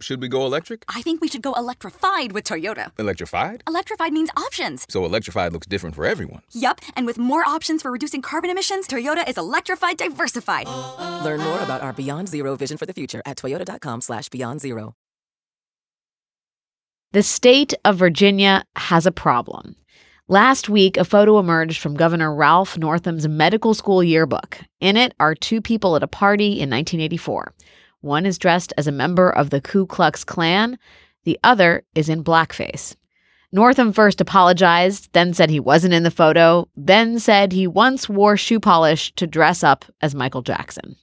Should we go electric? I think we should go electrified with Toyota. Electrified? Electrified means options. So electrified looks different for everyone. Yup, and with more options for reducing carbon emissions, Toyota is electrified diversified. Learn more about our Beyond Zero vision for the future at toyota.com slash beyond zero. The state of Virginia has a problem. Last week, a photo emerged from Governor Ralph Northam's medical school yearbook. In it are two people at a party in 1984. One is dressed as a member of the Ku Klux Klan, the other is in blackface. Northam first apologized, then said he wasn't in the photo, then said he once wore shoe polish to dress up as Michael Jackson.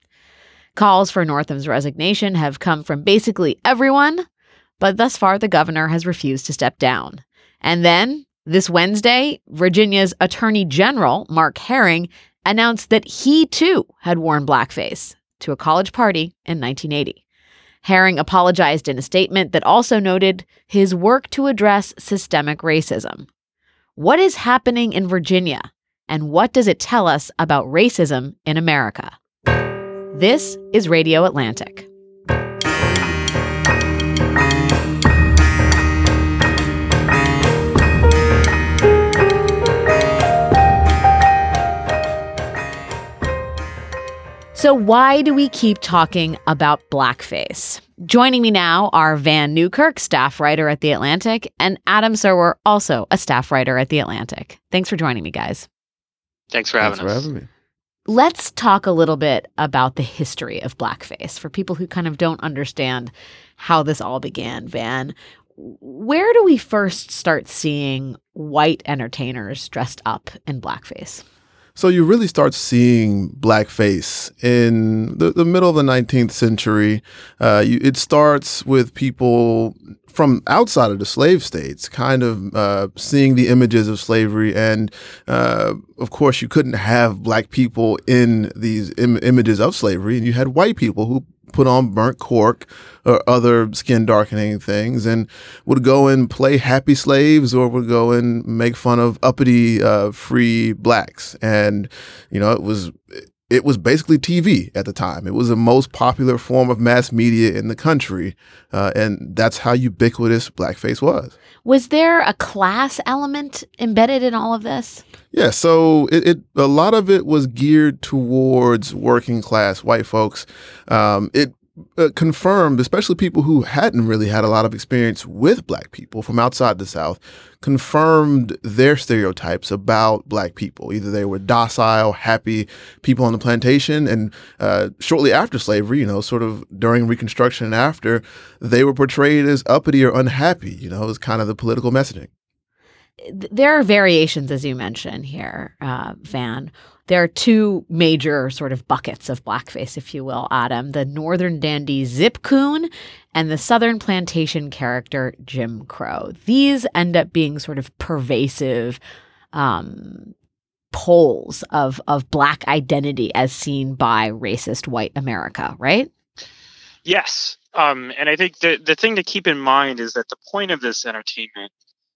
Calls for Northam's resignation have come from basically everyone, but thus far the governor has refused to step down. And then, this Wednesday, Virginia's Attorney General, Mark Herring, announced that he too had worn blackface to a college party in 1980. Herring apologized in a statement that also noted his work to address systemic racism. What is happening in Virginia, and what does it tell us about racism in America? This is Radio Atlantic. So, why do we keep talking about blackface? Joining me now are Vann Newkirk, staff writer at The Atlantic, and Adam Serwer, also a staff writer at The Atlantic. Thanks for joining me, guys. Thanks for having Thanks us. for having me. Let's talk a little bit about the history of blackface for people who kind of don't understand how this all began, Vann. Where do we first start seeing white entertainers dressed up in blackface? So you really start seeing blackface in the, the middle of the 19th century. Uh, you, it starts with people from outside of the slave states kind of uh, seeing the images of slavery. And uh, of course, you couldn't have black people in these Im- images of slavery. And you had white people who put on burnt cork or other skin darkening things and would go and play happy slaves or would go and make fun of uppity uh, free blacks. And you know it was it was basically TV at the time. It was the most popular form of mass media in the country, uh, and that's how ubiquitous blackface was. Was there a class element embedded in all of this? Yeah, so it, it a lot of it was geared towards working class white folks. Um, it uh, confirmed, especially people who hadn't really had a lot of experience with black people from outside the South, confirmed their stereotypes about black people. Either they were docile, happy people on the plantation, and uh, shortly after slavery, you know, sort of during Reconstruction and after, they were portrayed as uppity or unhappy. You know, as kind of the political messaging. There are variations, as you mentioned here, uh, Vann. There are two major sort of buckets of blackface, if you will, Adam the Northern dandy Zip Coon and the Southern plantation character Jim Crow. These end up being sort of pervasive um, poles of, of black identity as seen by racist white America, right? Yes. Um, and I think the, the thing to keep in mind is that the point of this entertainment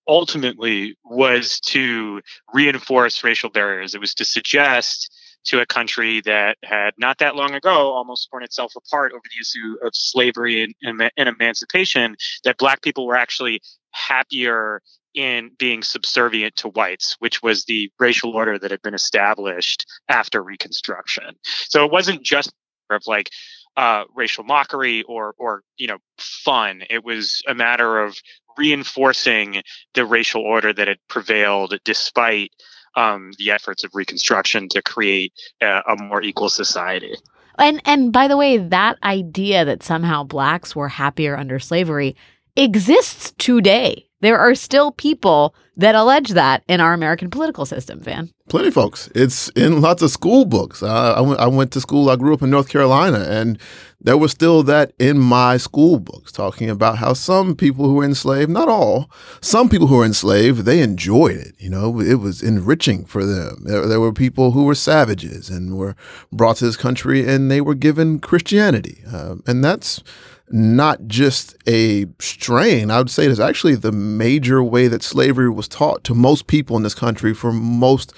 ultimately was to reinforce racial barriers. It was to suggest to a country that had not that long ago almost torn itself apart over the issue of slavery and, and, and emancipation that black people were actually happier in being subservient to whites, which was the racial order that had been established after Reconstruction. So it wasn't just of like uh, racial mockery or or you know fun. It was a matter of reinforcing the racial order that had prevailed despite um, the efforts of Reconstruction to create a, a more equal society. And and by the way, that idea that somehow blacks were happier under slavery exists today. There are still people that allege that in our American political system, Vann. Plenty of folks. It's in lots of school books. Uh, I, went, I went to school, I grew up in North Carolina, and there was still that in my school books talking about how some people who were enslaved, not all, some people who were enslaved, they enjoyed it. You know, it was enriching for them. There, there were people who were savages and were brought to this country and they were given Christianity. Uh, and that's not just a strain. I would say it is actually the major way that slavery was taught to most people in this country for most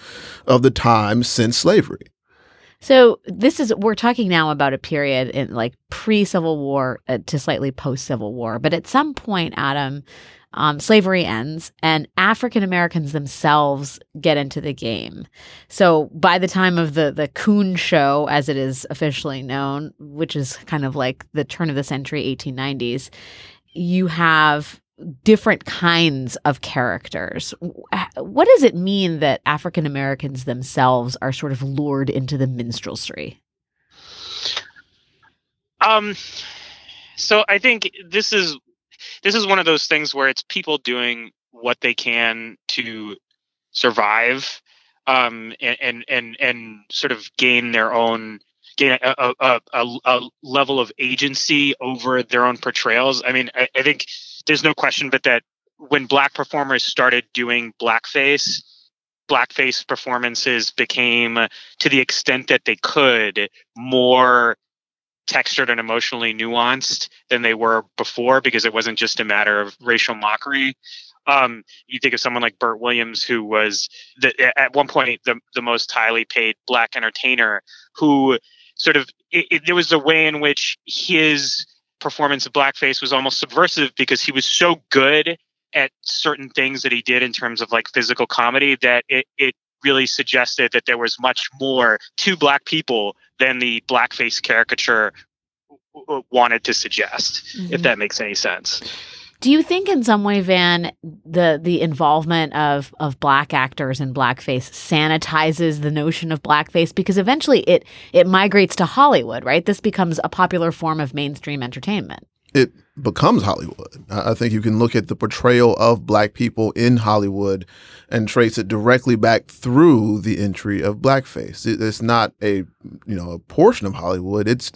of the time since slavery. So this is we're talking now about a period in like pre-Civil War uh, to slightly post-Civil War, but at some point, Adam, um, slavery ends and African Americans themselves get into the game. So by the time of the the Coon Show, as it is officially known, which is kind of like the turn of the century, 1890s, you have different kinds of characters. What does it mean that African Americans themselves are sort of lured into the minstrelsy? Um, so I think this is this is one of those things where it's people doing what they can to survive, um, and and and, and sort of gain their own gain a, a, a, a level of agency over their own portrayals. I mean, I, I think there's no question but that when black performers started doing blackface blackface performances became to the extent that they could more textured and emotionally nuanced than they were before because it wasn't just a matter of racial mockery um, you think of someone like Bert Williams, who was the, at one point the, the most highly paid black entertainer, who sort of it, it, there was a way in which his performance of blackface was almost subversive because he was so good at certain things that he did in terms of like physical comedy that it, it really suggested that there was much more to black people than the blackface caricature wanted to suggest mm-hmm. if that makes any sense do you think in some way, Vann, the the involvement of of black actors in blackface sanitizes the notion of blackface because eventually it it migrates to Hollywood, right? This becomes a popular form of mainstream entertainment. It becomes Hollywood. I think you can look at the portrayal of black people in Hollywood and trace it directly back through the entry of blackface. It's not a you know a portion of Hollywood. It's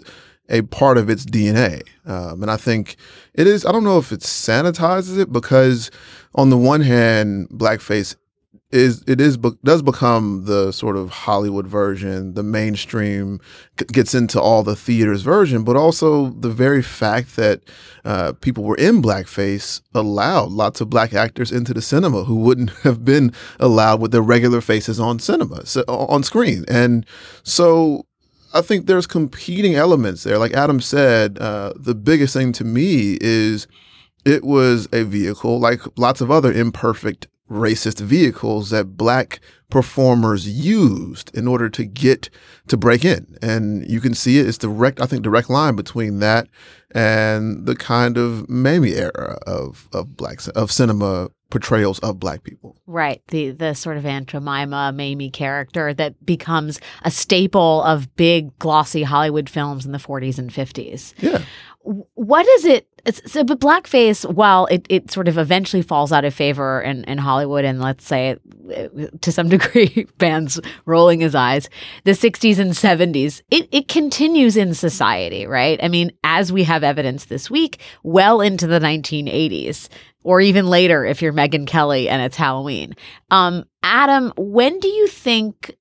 a part of its DNA. Um, and I think it is, I don't know if it sanitizes it because on the one hand, blackface is it is does become the sort of Hollywood version, the mainstream gets into all the theaters version, but also the very fact that uh, people were in blackface allowed lots of black actors into the cinema who wouldn't have been allowed with their regular faces on cinema so, on screen, and so I think there's competing elements there. Like Adam said, uh, the biggest thing to me is it was a vehicle, like lots of other imperfect racist vehicles that black performers used in order to get to break in. And you can see it, it's direct, I think, direct line between that and the kind of Mammy era of, of black, of cinema portrayals of black people. Right. The the sort of Aunt Jemima Mammy character that becomes a staple of big glossy Hollywood films in the 40s and 50s. Yeah. What is it so but blackface while it, it sort of eventually falls out of favor in, in hollywood and let's say uh, to some degree Vann's rolling his eyes the 60s and 70s it, it continues in society right i mean as we have evidence this week well into the 1980s or even later if you're Megyn Kelly and it's Halloween. Um, Adam, when do you think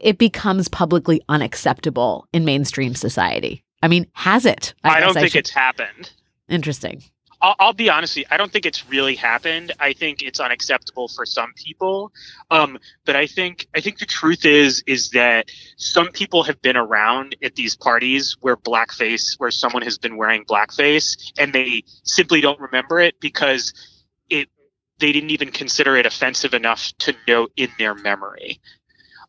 it becomes publicly unacceptable in mainstream society? I mean, has it? I, I don't think I it's happened. Interesting. I'll, I'll, be honest with you. I don't think it's really happened. I think it's unacceptable for some people. Um, but I think I think the truth is is that some people have been around at these parties where blackface, where someone has been wearing blackface, and they simply don't remember it because it they didn't even consider it offensive enough to note in their memory.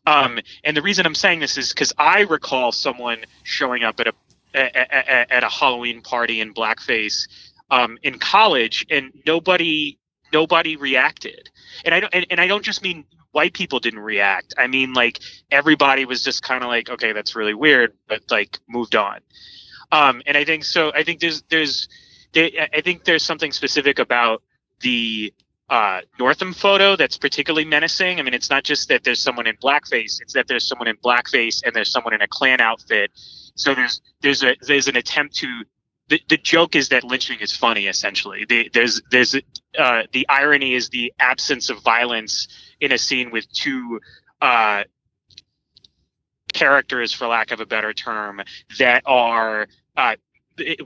Um, and the reason I'm saying this is because I recall someone showing up at a at, at a Halloween party in blackface um, in college, and nobody nobody reacted. And I don't and, and I don't just mean white people didn't react. I mean like everybody was just kind of like, okay, that's really weird, but like moved on. Um, and I think so. I think there's there's I think there's something specific about the uh, Northam photo that's particularly menacing. I mean, it's not just that there's someone in blackface; it's that there's someone in blackface and there's someone in a Klan outfit. So there's there's a there's an attempt to the, the joke is that lynching is funny essentially the, there's there's uh, the irony is the absence of violence in a scene with two uh, characters for lack of a better term that are uh,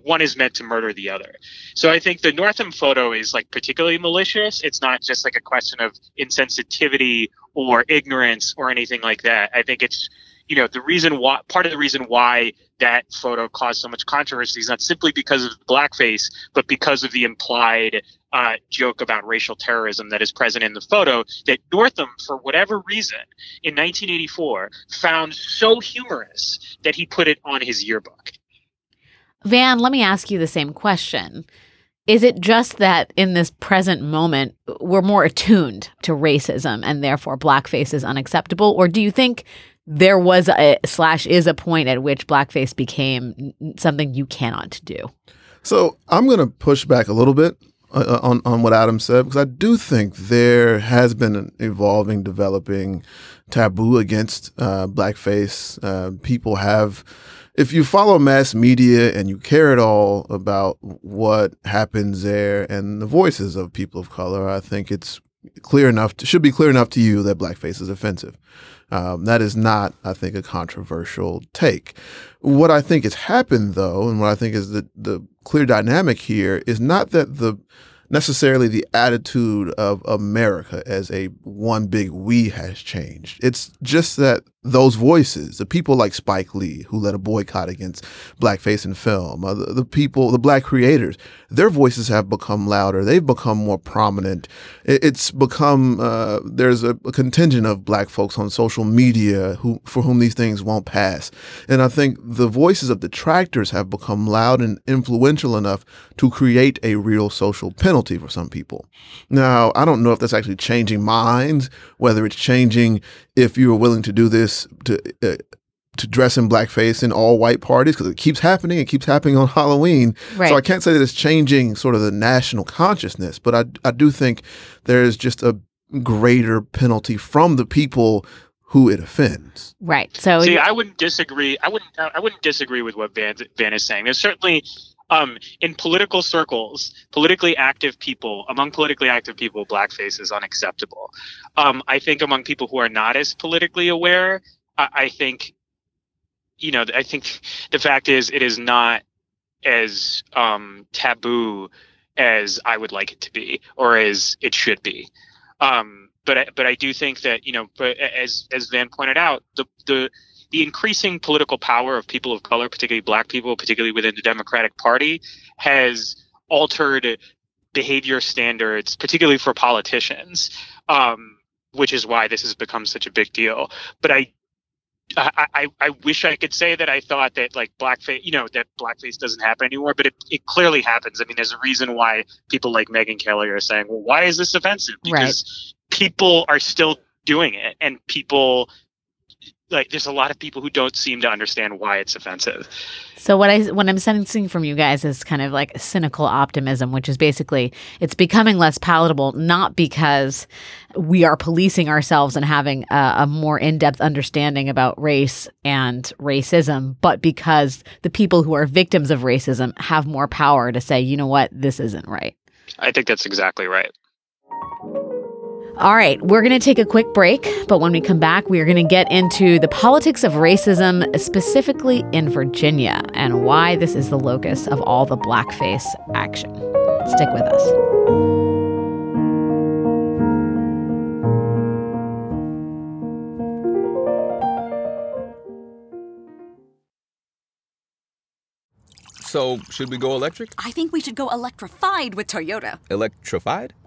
one is meant to murder the other. So I think the Northam photo is like particularly malicious. It's not just like a question of insensitivity or ignorance or anything like that. I think it's you know, the reason why part of the reason why that photo caused so much controversy is not simply because of blackface, but because of the implied uh, joke about racial terrorism that is present in the photo that Northam, for whatever reason, in 1984 found so humorous that he put it on his yearbook. Vann, let me ask you the same question. Is it just that in this present moment, we're more attuned to racism and therefore blackface is unacceptable? Or do you think there was a slash is a point at which blackface became something you cannot do? So I'm going to push back a little bit uh, uh, on on what Adam said because I do think there has been an evolving, developing taboo against uh, blackface. Uh, people have if you follow mass media and you care at all about what happens there and the voices of people of color, I think it's clear enough to, should be clear enough to you that blackface is offensive. Um, that is not, I think, a controversial take. What I think has happened, though, and what I think is the the clear dynamic here is not that the necessarily the attitude of America as a one big we has changed. It's just that those voices, the people like Spike Lee, who led a boycott against blackface in film, uh, the, the, people, the black creators, their voices have become louder. They've become more prominent. It, it's become uh, there's a, a, contingent of black folks on social media who for whom these things won't pass, and I think the voices of detractors have become loud and influential enough to create a real social penalty for some people. Now, I don't know if that's actually changing minds, whether it's changing if you were willing to do this to uh, to dress in blackface in all white parties because it keeps happening. It keeps happening on Halloween. Right. So I can't say that it's changing sort of the national consciousness, but I I do think there is just a greater penalty from the people who it offends. Right. So see, I wouldn't disagree. I wouldn't. I wouldn't disagree with what Vann Vann is saying. There's certainly um, in political circles, politically active people, among politically active people, blackface is unacceptable. Um, I think among people who are not as politically aware, I, I think, you know, I think the fact is it is not as um, taboo as I would like it to be or as it should be. Um, but I, but I do think that you know, but as as Vann pointed out, the the the increasing political power of people of color, particularly black people, particularly within the Democratic Party, has altered behavior standards, particularly for politicians, um, which is why this has become such a big deal. But I I, I, I, wish I could say that I thought that like blackface, you know, that blackface doesn't happen anymore, but it, it clearly happens. I mean, there's a reason why people like Megyn Kelly are saying, well, why is this offensive? Because right. people are still doing it and people like there's a lot of people who don't seem to understand why it's offensive. So what I what I'm sensing from you guys is kind of like cynical optimism, which is basically it's becoming less palatable, not because we are policing ourselves and having a, a more in-depth understanding about race and racism, but because the people who are victims of racism have more power to say, you know what, this isn't right. I think that's exactly right. All right, we're going to take a quick break, but when we come back, we are going to get into the politics of racism, specifically in Virginia, and why this is the locus of all the blackface action. Stick with us. So, should we go electric? I think we should go electrified with Toyota. Electrified?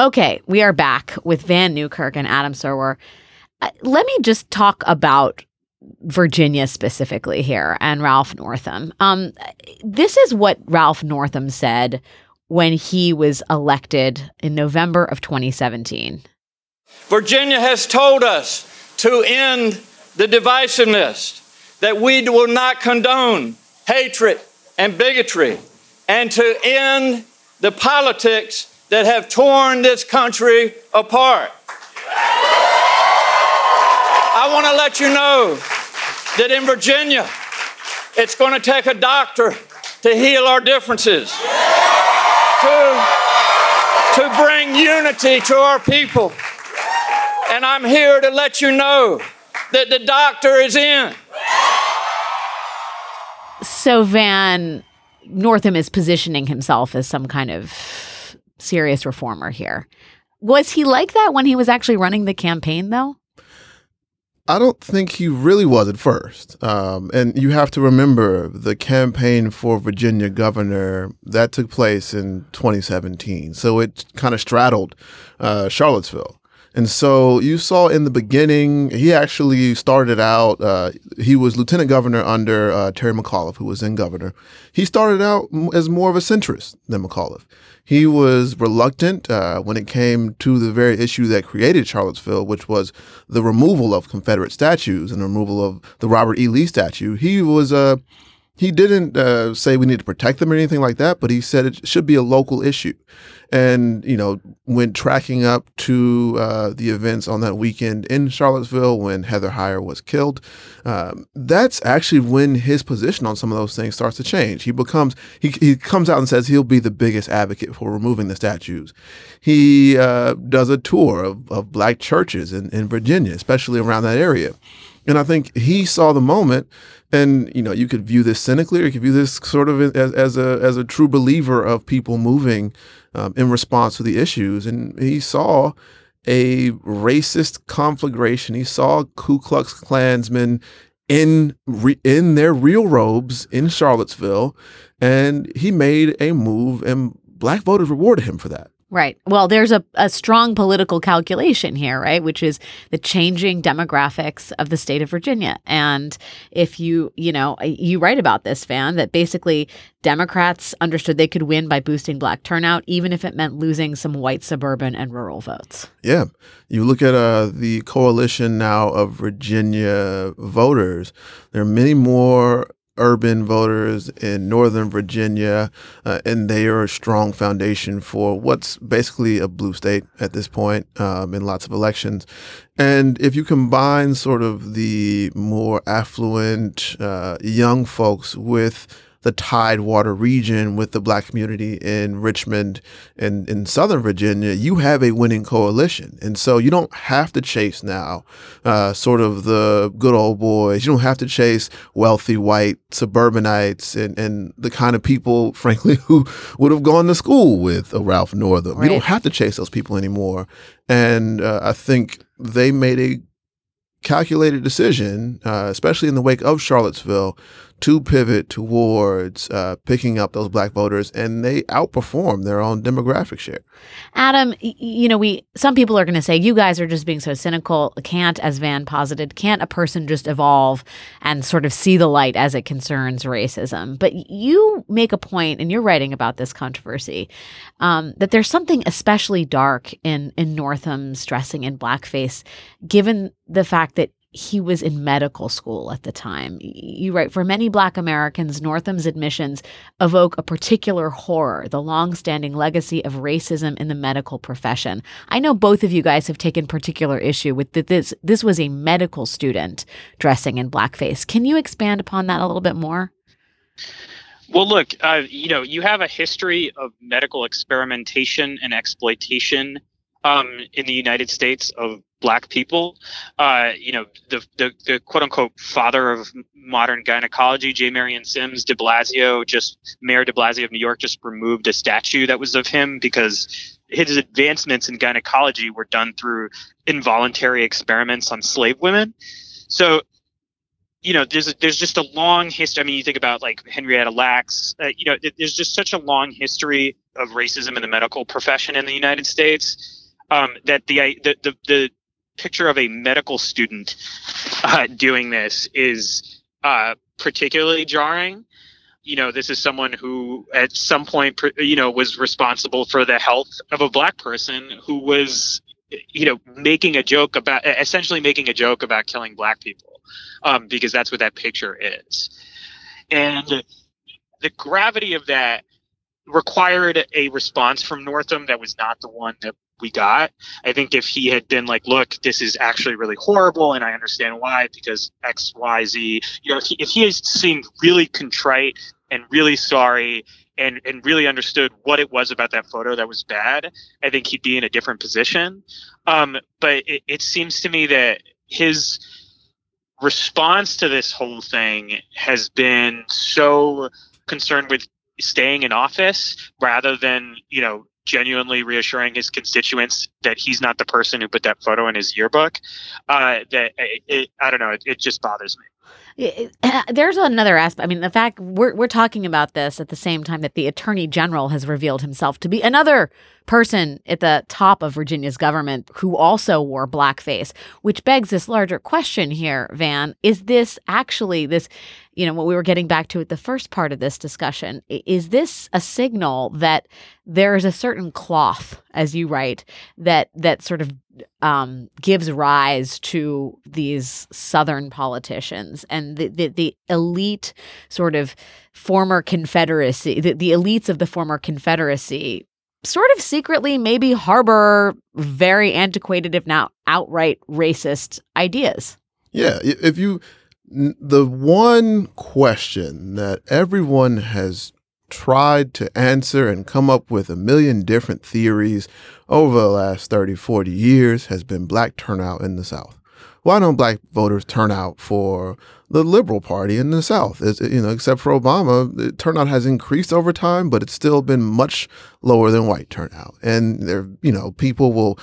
Okay, we are back with Vann Newkirk and Adam Serwer. Uh, let me just talk about Virginia specifically here and Ralph Northam. Um, this is what Ralph Northam said when he was elected in November of 2017. Virginia has told us to end the divisiveness, that we will not condone hatred and bigotry, and to end the politics that have torn this country apart. I want to let you know that in Virginia, it's going to take a doctor to heal our differences, to, to bring unity to our people. And I'm here to let you know that the doctor is in. So Vann Northam is positioning himself as some kind of serious reformer here. Was he like that when he was actually running the campaign, though? I don't think he really was at first. Um, and you have to remember the campaign for Virginia governor that took place in 2017. So it kind of straddled uh, Charlottesville. And so you saw in the beginning, he actually started out, uh, he was lieutenant governor under uh, Terry McAuliffe, who was then governor. He started out as more of a centrist than McAuliffe. He was reluctant uh, when it came to the very issue that created Charlottesville, which was the removal of Confederate statues and the removal of the Robert E. Lee statue. He was uh, he didn't uh, say we need to protect them or anything like that, but he said it should be a local issue. And, you know, when tracking up to uh, the events on that weekend in Charlottesville when Heather Heyer was killed, um, that's actually when his position on some of those things starts to change. He becomes, he, he comes out and says he'll be the biggest advocate for removing the statues. He uh, does a tour of, of black churches in, in Virginia, especially around that area. And I think he saw the moment, and you know, you could view this cynically, or you could view this sort of as, as a as a true believer of people moving um, in response to the issues. And he saw a racist conflagration. He saw Ku Klux Klansmen in re- in their real robes in Charlottesville, and he made a move, and black voters rewarded him for that. Right. Well, there's a, a strong political calculation here, right? Which is the changing demographics of the state of Virginia. And if you, you know, you write about this, Vann, that basically Democrats understood they could win by boosting black turnout, even if it meant losing some white suburban and rural votes. Yeah. You look at uh, the coalition now of Virginia voters, there are many more urban voters in Northern Virginia, uh, and they are a strong foundation for what's basically a blue state at this point um, in lots of elections. And if you combine sort of the more affluent uh, young folks with the Tidewater region with the black community in Richmond and in Southern Virginia, you have a winning coalition. And so you don't have to chase now uh, sort of the good old boys. You don't have to chase wealthy white suburbanites and, and the kind of people, frankly, who would have gone to school with a Ralph Northam. Right. You don't have to chase those people anymore. And uh, I think they made a calculated decision, uh, especially in the wake of Charlottesville, to pivot towards uh, picking up those black voters, and they outperform their own demographic share. Adam, you know, we some people are going to say you guys are just being so cynical. Can't, as Vann posited, can't a person just evolve and sort of see the light as it concerns racism? But you make a point, and you're writing about this controversy, um, that there's something especially dark in in Northam's dressing in blackface, given the fact that he was in medical school at the time. You write, for many Black Americans, Northam's admissions evoke a particular horror, the long-standing legacy of racism in the medical profession. I know both of you guys have taken particular issue with that this this was a medical student dressing in blackface. Can you expand upon that a little bit more? Well, look, uh, you know, you have a history of medical experimentation and exploitation um, in the United States of black people. Uh, you know, the, the, the quote unquote father of modern gynecology, J. Marion Sims de Blasio, just Mayor de Blasio of New York, just removed a statue that was of him because his advancements in gynecology were done through involuntary experiments on slave women. So, you know, there's a, there's just a long history. I mean, you think about like Henrietta Lacks. Uh, you know, there's just such a long history of racism in the medical profession in the United States. Um, that the, the the the picture of a medical student uh, doing this is uh, particularly jarring. You know, this is someone who at some point, you know, was responsible for the health of a black person who was, you know, making a joke about, essentially making a joke about killing black people, um, because that's what that picture is. And the gravity of that required a response from Northam that was not the one that we got. I think if he had been like, look, this is actually really horrible and I understand why because X, Y, Z, you know, if he, if he seemed really contrite and really sorry and, and really understood what it was about that photo that was bad, I think he'd be in a different position. Um, but it, it seems to me that his response to this whole thing has been so concerned with staying in office rather than you know genuinely reassuring his constituents that he's not the person who put that photo in his yearbook uh, that it, it, i don't know it, it just bothers me there's another aspect. I mean, the fact we're we're talking about this at the same time that the attorney general has revealed himself to be another person at the top of Virginia's government who also wore blackface, which begs this larger question here, Vann. Is this actually this, you know, what we were getting back to at the first part of this discussion? Is this a signal that there is a certain cloth, as you write, that that sort of um, gives rise to these Southern politicians and the, the, the elite sort of former Confederacy, the, the elites of the former Confederacy sort of secretly maybe harbor very antiquated, if not outright racist ideas. Yeah. If you, the one question that everyone has tried to answer and come up with a million different theories over the last 30, 40 years has been black turnout in the South. Why don't black voters turn out for the Liberal Party in the South? It's, you know, except for Obama, turnout has increased over time, but it's still been much lower than white turnout. And there, you know, people will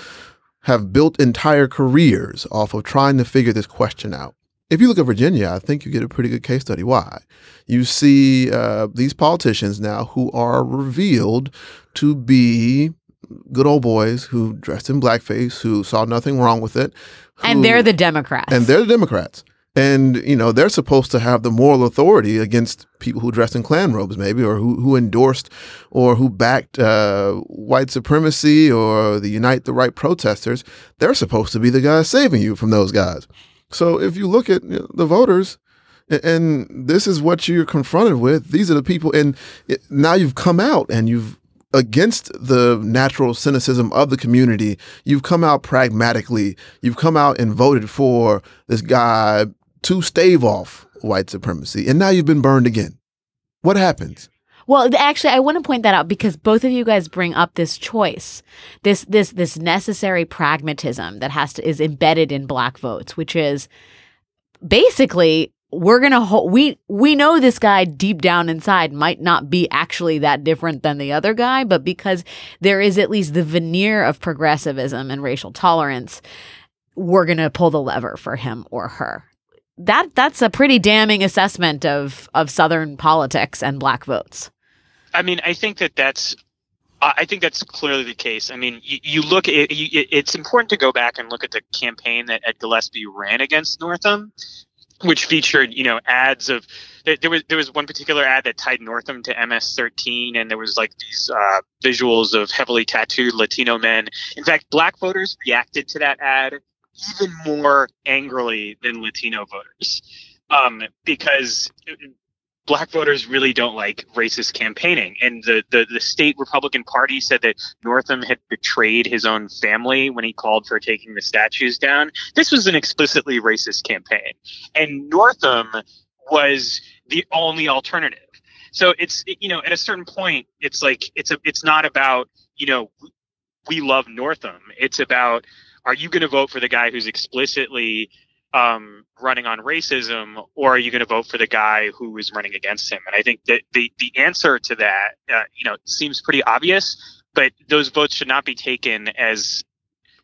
have built entire careers off of trying to figure this question out. If you look at Virginia, I think you get a pretty good case study. Why? You see uh, these politicians now who are revealed to be good old boys who dressed in blackface, who saw nothing wrong with it. Who, and they're the Democrats. And they're the Democrats. And, you know, they're supposed to have the moral authority against people who dressed in Klan robes, maybe, or who, who endorsed or who backed uh, white supremacy or the Unite the Right protesters. They're supposed to be the guys saving you from those guys. So if you look at the voters, and this is what you're confronted with, these are the people, and now you've come out and you've against the natural cynicism of the community. You've come out pragmatically. You've come out and voted for this guy to stave off white supremacy, and now you've been burned again. What happens? Well, actually, I want to point that out because both of you guys bring up this choice, this this this necessary pragmatism that has to is embedded in black votes, which is basically we're gonna ho- we we know this guy deep down inside might not be actually that different than the other guy, but because there is at least the veneer of progressivism and racial tolerance, we're gonna pull the lever for him or her. That that's a pretty damning assessment of of southern politics and black votes I mean, I think that that's I think that's clearly the case. I mean, you, you look it, it's important to go back and look at the campaign that Ed Gillespie ran against Northam, which featured, you know, ads of there was there was one particular ad that tied Northam to MS-13, and there was like these uh, visuals of heavily tattooed Latino men. In fact, black voters reacted to that ad even more angrily than Latino voters, um, because black voters really don't like racist campaigning. And the, the, the state Republican Party said that Northam had betrayed his own family when he called for taking the statues down. This was an explicitly racist campaign. And Northam was the only alternative. So it's you know at a certain point it's like it's a it's not about you know we love Northam. It's about are you going to vote for the guy who's explicitly um, running on racism, or are you going to vote for the guy who is running against him? And I think that the the answer to that, uh, you know, seems pretty obvious. But those votes should not be taken as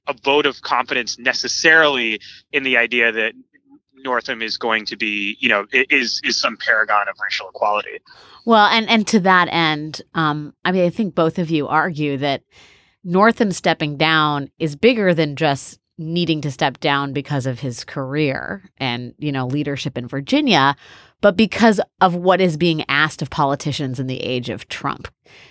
a vote of confidence necessarily in the idea that Northam is going to be, you know, is is some paragon of racial equality. Well, and and to that end, um, I mean, I think both of you argue that Northam stepping down is bigger than just needing to step down because of his career and, you know, leadership in Virginia, but because of what is being asked of politicians in the age of Trump.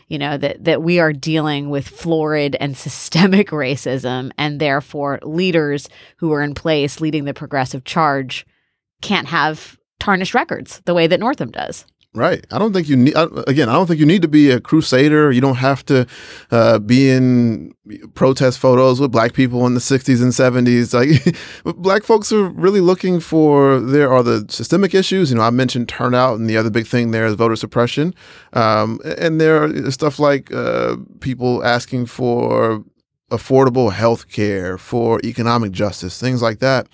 You know, that that we are dealing with florid and systemic racism and therefore leaders who are in place leading the progressive charge can't have tarnished records the way that Northam does. Right. I don't think you need. Again, I don't think you need to be a crusader. You don't have to uh, be in protest photos with black people in the '60s and '70s. Like, black folks are really looking for. There are the systemic issues. You know, I mentioned turnout, and the other big thing there is voter suppression. Um, and there are stuff like uh, people asking for affordable health care, for economic justice, things like that.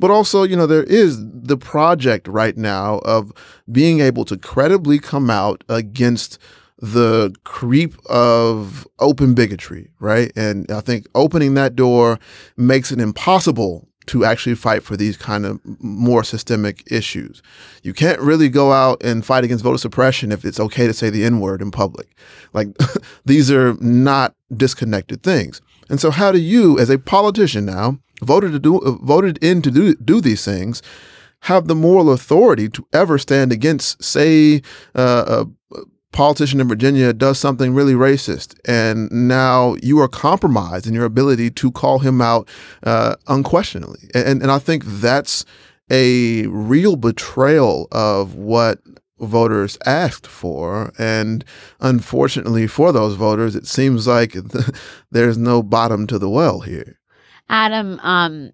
But also, you know, there is the project right now of being able to credibly come out against the creep of open bigotry, right? And I think opening that door makes it impossible to actually fight for these kind of more systemic issues. You can't really go out and fight against voter suppression if it's okay to say the N word in public. Like, these are not disconnected things. And so, how do you, as a politician now, voted to do uh, voted in to do do these things have the moral authority to ever stand against, say, uh, a politician in Virginia does something really racist, and now you are compromised in your ability to call him out uh, unquestionably. And, and I think that's a real betrayal of what voters asked for. And unfortunately for those voters, it seems like there's no bottom to the well here. Adam, um,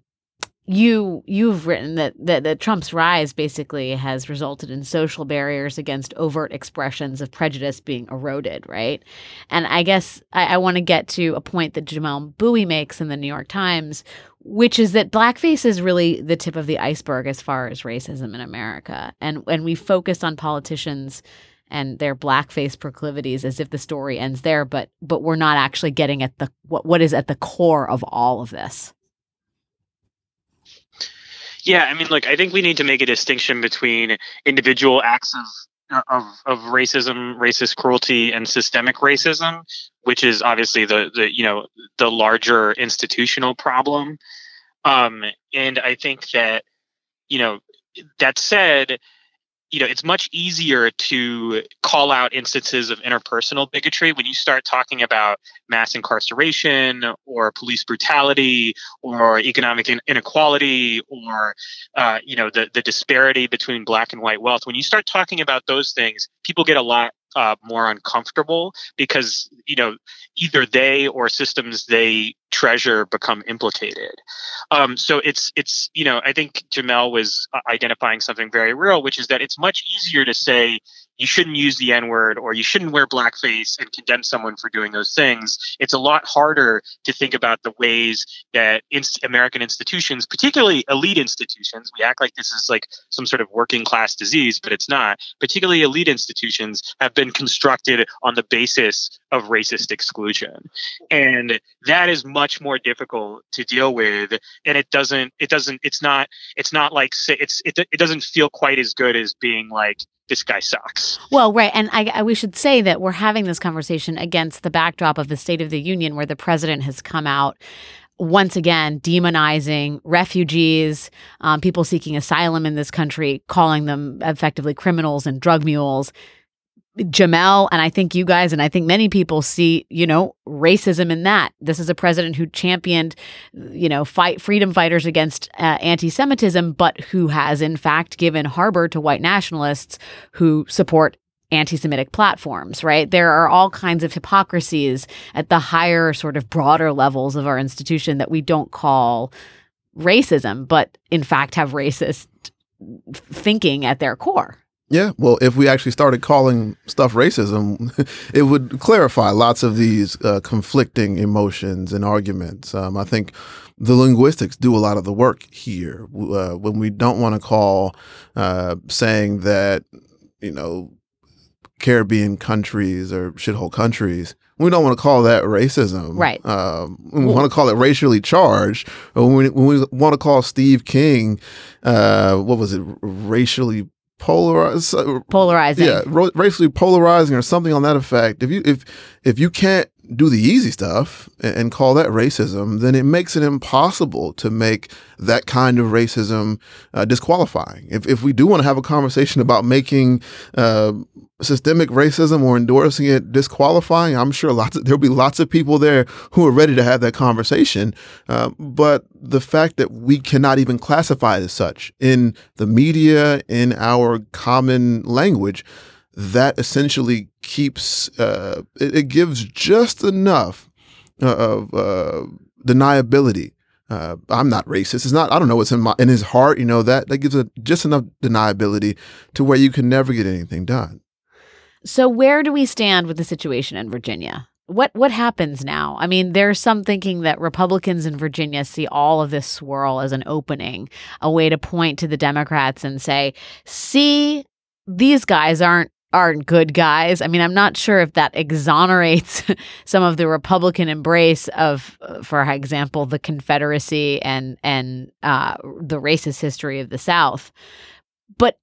you you've written that, that that Trump's rise basically has resulted in social barriers against overt expressions of prejudice being eroded, right? And I guess I, I want to get to a point that Jamelle Bouie makes in the New York Times, which is that blackface is really the tip of the iceberg as far as racism in America. And when we focus on politicians and their blackface proclivities as if the story ends there, but but we're not actually getting at the what what is at the core of all of this. Yeah, I mean, look, I think we need to make a distinction between individual acts of of, of racism, racist cruelty, and systemic racism, which is obviously the the you know the larger institutional problem. Um, and I think that you know that said, you know, it's much easier to call out instances of interpersonal bigotry when you start talking about mass incarceration or police brutality or economic inequality or, uh, you know, the, the disparity between black and white wealth. When you start talking about those things, people get a lot uh, more uncomfortable because you know either they or systems they treasure become implicated. Um, so it's it's you know I think Jamelle was uh, identifying something very real, which is that it's much easier to say you shouldn't use the N word or you shouldn't wear blackface and condemn someone for doing those things. It's a lot harder to think about the ways that American institutions, particularly elite institutions, we act like this is like some sort of working class disease, but it's not. Particularly elite institutions have been constructed on the basis of racist exclusion. And that is much more difficult to deal with. And it doesn't, it doesn't, it's not, it's not like, it's, it, it doesn't feel quite as good as being like, this guy sucks. Well, right, and I, I, we should say that we're having this conversation against the backdrop of the State of the Union, where the president has come out once again demonizing refugees, um, people seeking asylum in this country, calling them effectively criminals and drug mules. Jamelle and I think you guys and I think many people see, you know, racism in that. This is a president who championed, you know, fight freedom fighters against uh, anti-Semitism, but who has in fact given harbor to white nationalists who support anti-Semitic platforms. Right? There are all kinds of hypocrisies at the higher, sort of broader levels of our institution that we don't call racism, but in fact have racist thinking at their core. Yeah, well, if we actually started calling stuff racism, it would clarify lots of these uh, conflicting emotions and arguments. Um, I think the linguistics do a lot of the work here. Uh, when we don't want to call uh, saying that, you know, Caribbean countries or shithole countries, we don't want to call that racism. Right. Um, we want to call it racially charged. When we, when we want to call Steve King, uh, what was it, racially polarized polarizing. Yeah racially polarizing or something on that effect. If you if if you can't do the easy stuff and call that racism, then it makes it impossible to make that kind of racism uh, disqualifying. If, if we do want to have a conversation about making uh, systemic racism or endorsing it disqualifying, I'm sure lots of, there'll be lots of people there who are ready to have that conversation. Uh, but the fact that we cannot even classify it as such in the media, in our common language, that essentially keeps uh, it, it, gives just enough uh, of uh, deniability. Uh, I'm not racist. It's not. I don't know what's in my in his heart. You know that that gives a, just enough deniability to where you can never get anything done. So where do we stand with the situation in Virginia? What what happens now? I mean, there's some thinking that Republicans in Virginia see all of this swirl as an opening, a way to point to the Democrats and say, "See, these guys aren't aren't good guys. I mean, I'm not sure if that exonerates some of the Republican embrace of, uh, for example, the Confederacy and and uh, the racist history of the South. But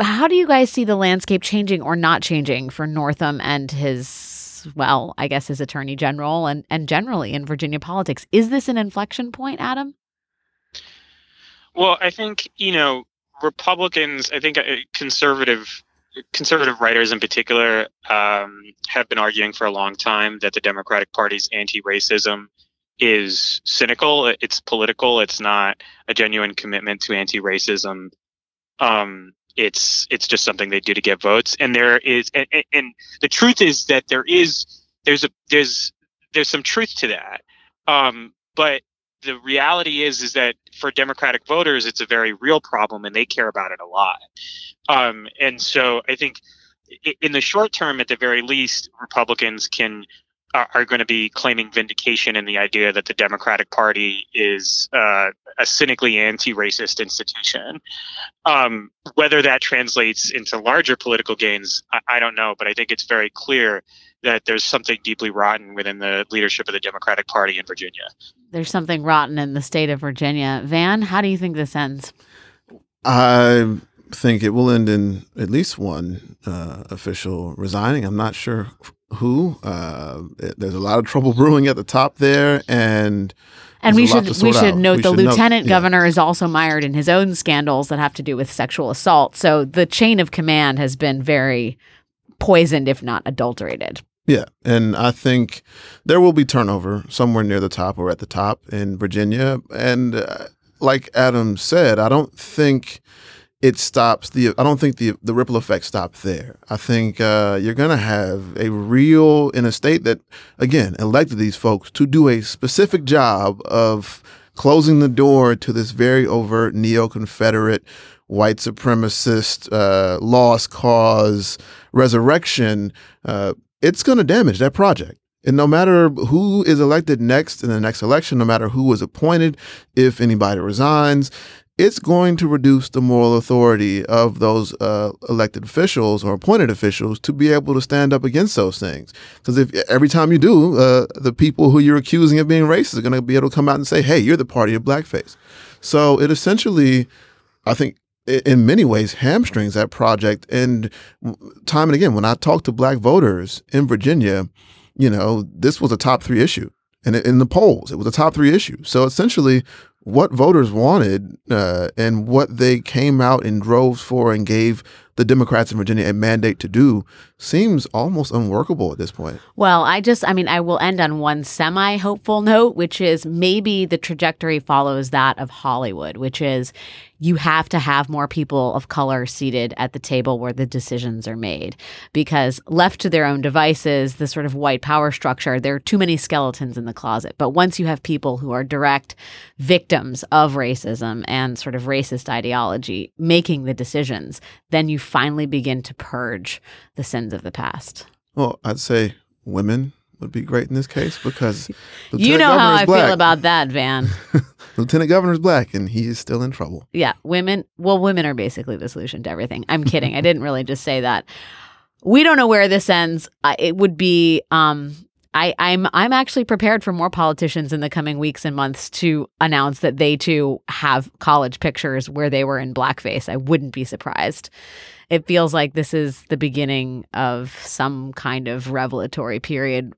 how do you guys see the landscape changing or not changing for Northam and his, well, I guess his attorney general and and generally in Virginia politics? Is this an inflection point, Adam? Well, I think you know Republicans. I think uh, conservative conservative writers in particular um, have been arguing for a long time that the Democratic Party's anti-racism is cynical. It's political. It's not a genuine commitment to anti-racism. Um, it's it's just something they do to get votes. And there is, and, and, the truth is that there is there's a there's there's some truth to that. Um, but the reality is is that for Democratic voters, it's a very real problem, and they care about it a lot. Um, and so I think in the short term, at the very least, Republicans can are, are going to be claiming vindication in the idea that the Democratic Party is uh, a cynically anti-racist institution. Um, whether that translates into larger political gains, I, I don't know, but I think it's very clear that there's something deeply rotten within the leadership of the Democratic Party in Virginia. There's something rotten in the state of Virginia. Vann, how do you think this ends? I think it will end in at least one uh, official resigning. I'm not sure who. Uh, it, there's a lot of trouble brewing at the top there, and and we should we should out. note we the should lieutenant governor yeah. is also mired in his own scandals that have to do with sexual assault. So the chain of command has been very poisoned, if not adulterated. Yeah, and I think there will be turnover somewhere near the top or at the top in Virginia. And uh, like Adam said, I don't think it stops the. I don't think the the ripple effect stops there. I think uh, you're going to have a real in a state that again elected these folks to do a specific job of closing the door to this very overt neo-Confederate white supremacist uh, lost cause resurrection uh, it's going to damage that project. And no matter who is elected next in the next election, no matter who is appointed, if anybody resigns, it's going to reduce the moral authority of those uh, elected officials or appointed officials to be able to stand up against those things. Because if every time you do, uh, the people who you're accusing of being racist are going to be able to come out and say, "Hey, you're the party of blackface." So it essentially, I think, in many ways hamstrings that project. And time and again, when I talk to black voters in Virginia, you know, this was a top three issue. And in the polls, it was a top three issue. So essentially, what voters wanted uh, and what they came out in droves for and gave the Democrats in Virginia a mandate to do seems almost unworkable at this point. Well, I just, I mean, I will end on one semi hopeful note, which is maybe the trajectory follows that of Hollywood, which is you have to have more people of color seated at the table where the decisions are made. Because left to their own devices, the sort of white power structure, there are too many skeletons in the closet. But once you have people who are direct victims of racism and sort of racist ideology making the decisions, then you finally begin to purge the sins of the past. Well, I'd say women would be great in this case because you know how I black. feel about that, Vann. Lieutenant Governor's black and he is still in trouble. Yeah, women. Well, women are basically the solution to everything. I'm kidding. I didn't really just say that. We don't know where this ends. it would be. Um, I, I'm I'm actually prepared for more politicians in the coming weeks and months to announce that they too have college pictures where they were in blackface. I wouldn't be surprised it feels like this is the beginning of some kind of revelatory period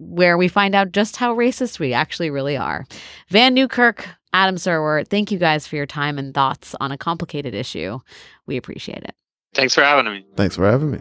where we find out just how racist we actually really are. Vann Newkirk, Adam Serwer, thank you guys for your time and thoughts on a complicated issue. We appreciate it. Thanks for having me. Thanks for having me.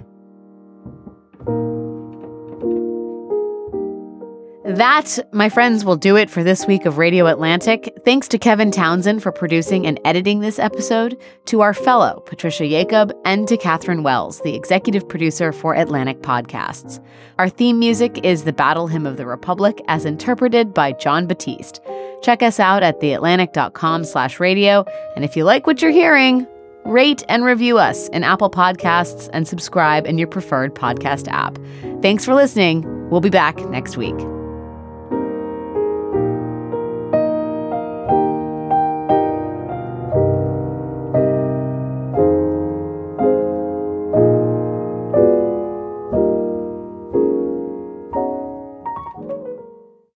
That, my friends, will do it for this week of Radio Atlantic. Thanks to Kevin Townsend for producing and editing this episode, to our fellow, Patricia Jacob, and to Katherine Wells, the executive producer for Atlantic Podcasts. Our theme music is The Battle Hymn of the Republic, as interpreted by Jon Batiste. Check us out at theatlantic.com slash radio, and if you like what you're hearing, rate and review us in Apple Podcasts and subscribe in your preferred podcast app. Thanks for listening. We'll be back next week.